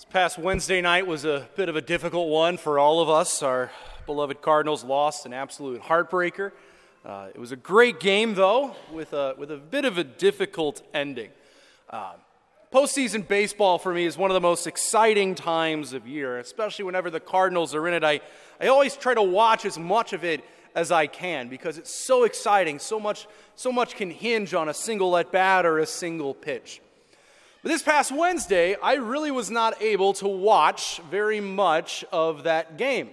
This past Wednesday night was a bit of a difficult one for all of us. Our beloved Cardinals lost an absolute heartbreaker. Uh, it was a great game, though, with a, with a bit of a difficult ending. Uh, postseason baseball for me is one of the most exciting times of year, especially whenever the Cardinals are in it. I, I always try to watch as much of it as I can because it's so exciting. So much, so much can hinge on a single at bat or a single pitch. But this past Wednesday, I really was not able to watch very much of that game.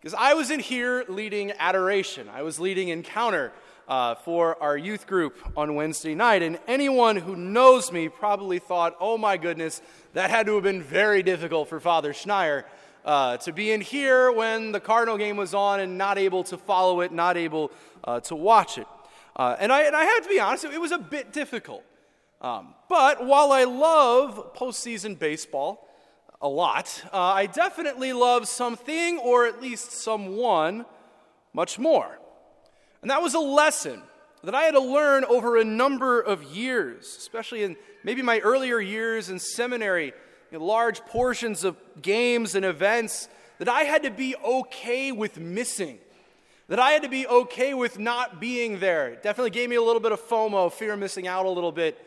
Because I was in here leading adoration, I was leading encounter uh, for our youth group on Wednesday night. And anyone who knows me probably thought, oh my goodness, that had to have been very difficult for Father Schneier uh, to be in here when the Cardinal game was on and not able to follow it, not able uh, to watch it. Uh, and, I, and I have to be honest, it was a bit difficult. Um, but while I love postseason baseball a lot, uh, I definitely love something, or at least someone, much more. And that was a lesson that I had to learn over a number of years, especially in maybe my earlier years in seminary, in large portions of games and events that I had to be okay with missing, that I had to be okay with not being there. It definitely gave me a little bit of FOMO, fear of missing out a little bit.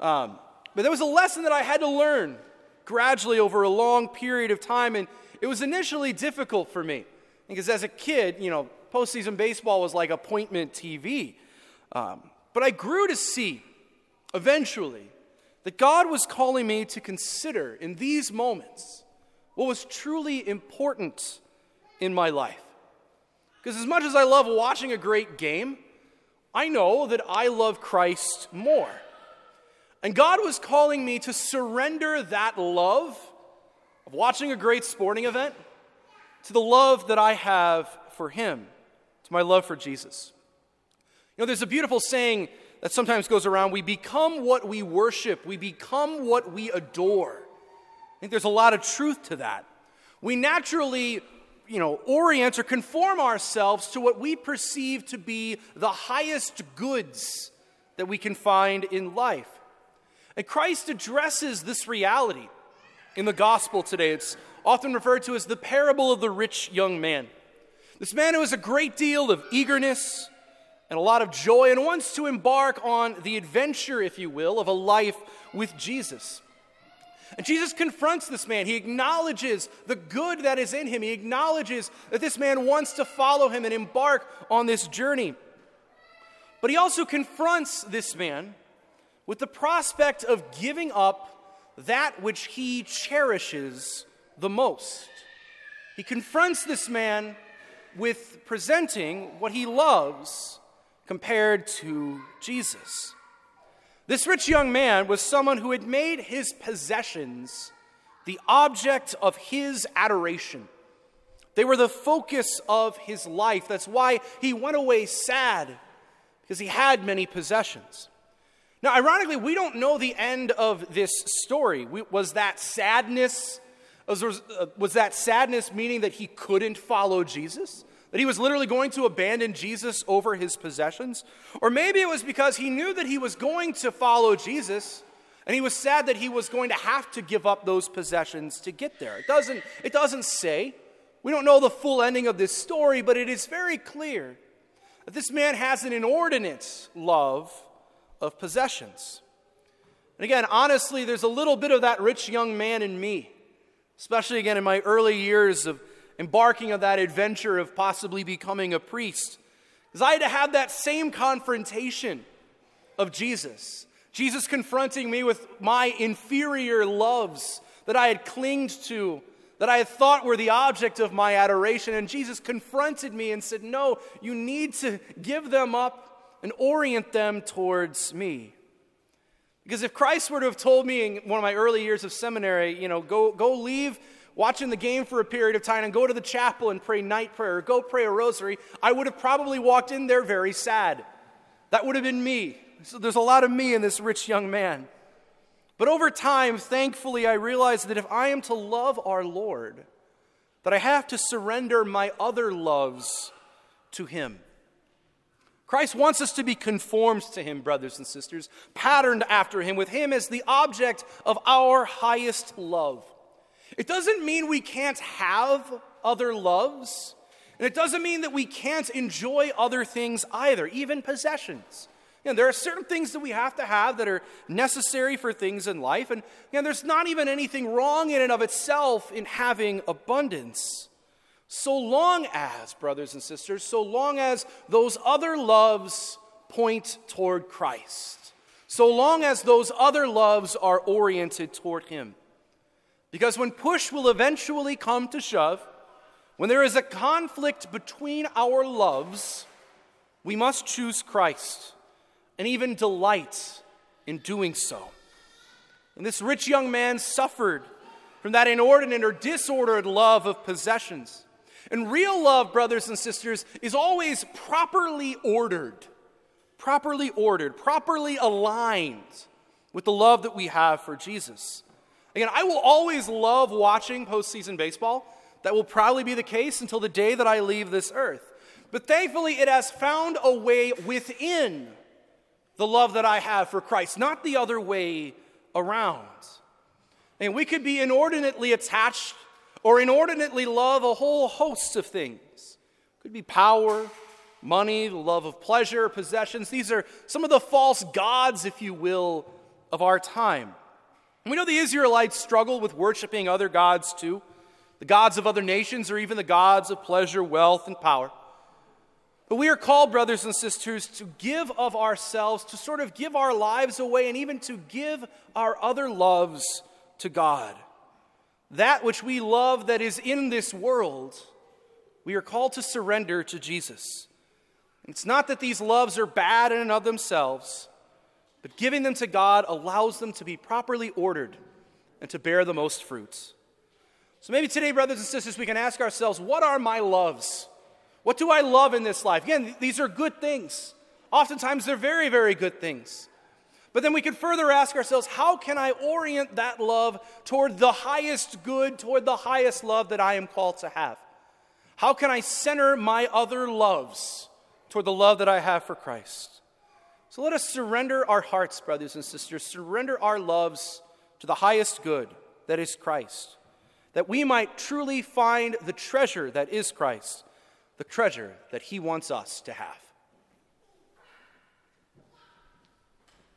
Um, but there was a lesson that I had to learn gradually over a long period of time, and it was initially difficult for me. Because as a kid, you know, postseason baseball was like appointment TV. Um, but I grew to see eventually that God was calling me to consider in these moments what was truly important in my life. Because as much as I love watching a great game, I know that I love Christ more. And God was calling me to surrender that love of watching a great sporting event to the love that I have for Him, to my love for Jesus. You know, there's a beautiful saying that sometimes goes around we become what we worship, we become what we adore. I think there's a lot of truth to that. We naturally, you know, orient or conform ourselves to what we perceive to be the highest goods that we can find in life. And Christ addresses this reality in the gospel today. It's often referred to as the parable of the rich young man. This man who has a great deal of eagerness and a lot of joy and wants to embark on the adventure, if you will, of a life with Jesus. And Jesus confronts this man. He acknowledges the good that is in him. He acknowledges that this man wants to follow him and embark on this journey. But he also confronts this man with the prospect of giving up that which he cherishes the most. He confronts this man with presenting what he loves compared to Jesus. This rich young man was someone who had made his possessions the object of his adoration. They were the focus of his life. That's why he went away sad, because he had many possessions. Now, ironically, we don't know the end of this story. We, was that sadness? Was, uh, was that sadness meaning that he couldn't follow Jesus? That he was literally going to abandon Jesus over his possessions? Or maybe it was because he knew that he was going to follow Jesus and he was sad that he was going to have to give up those possessions to get there. It doesn't, it doesn't say. We don't know the full ending of this story, but it is very clear that this man has an inordinate love of possessions. And again, honestly, there's a little bit of that rich young man in me, especially again in my early years of embarking on that adventure of possibly becoming a priest. Because I had to have that same confrontation of Jesus. Jesus confronting me with my inferior loves that I had clinged to, that I had thought were the object of my adoration. And Jesus confronted me and said, No, you need to give them up and orient them towards me. Because if Christ were to have told me in one of my early years of seminary, you know, go, go leave watching the game for a period of time and go to the chapel and pray night prayer or go pray a rosary, I would have probably walked in there very sad. That would have been me. So there's a lot of me in this rich young man. But over time, thankfully, I realized that if I am to love our Lord, that I have to surrender my other loves to Him. Christ wants us to be conformed to him, brothers and sisters, patterned after him, with him as the object of our highest love. It doesn't mean we can't have other loves, and it doesn't mean that we can't enjoy other things either, even possessions. You know, there are certain things that we have to have that are necessary for things in life, and you know, there's not even anything wrong in and of itself in having abundance. So long as, brothers and sisters, so long as those other loves point toward Christ, so long as those other loves are oriented toward Him. Because when push will eventually come to shove, when there is a conflict between our loves, we must choose Christ and even delight in doing so. And this rich young man suffered from that inordinate or disordered love of possessions. And real love, brothers and sisters, is always properly ordered, properly ordered, properly aligned with the love that we have for Jesus. Again, I will always love watching postseason baseball. That will probably be the case until the day that I leave this earth. But thankfully, it has found a way within the love that I have for Christ, not the other way around. And we could be inordinately attached or inordinately love a whole host of things. Could be power, money, the love of pleasure, possessions. These are some of the false gods, if you will, of our time. We know the Israelites struggled with worshiping other gods too, the gods of other nations, or even the gods of pleasure, wealth, and power. But we are called, brothers and sisters, to give of ourselves, to sort of give our lives away, and even to give our other loves to God. That which we love that is in this world, we are called to surrender to Jesus. It's not that these loves are bad in and of themselves, but giving them to God allows them to be properly ordered and to bear the most fruits. So maybe today, brothers and sisters, we can ask ourselves what are my loves? What do I love in this life? Again, these are good things. Oftentimes, they're very, very good things. But then we could further ask ourselves how can I orient that love toward the highest good, toward the highest love that I am called to have? How can I center my other loves toward the love that I have for Christ? So let us surrender our hearts, brothers and sisters, surrender our loves to the highest good, that is Christ, that we might truly find the treasure that is Christ, the treasure that He wants us to have.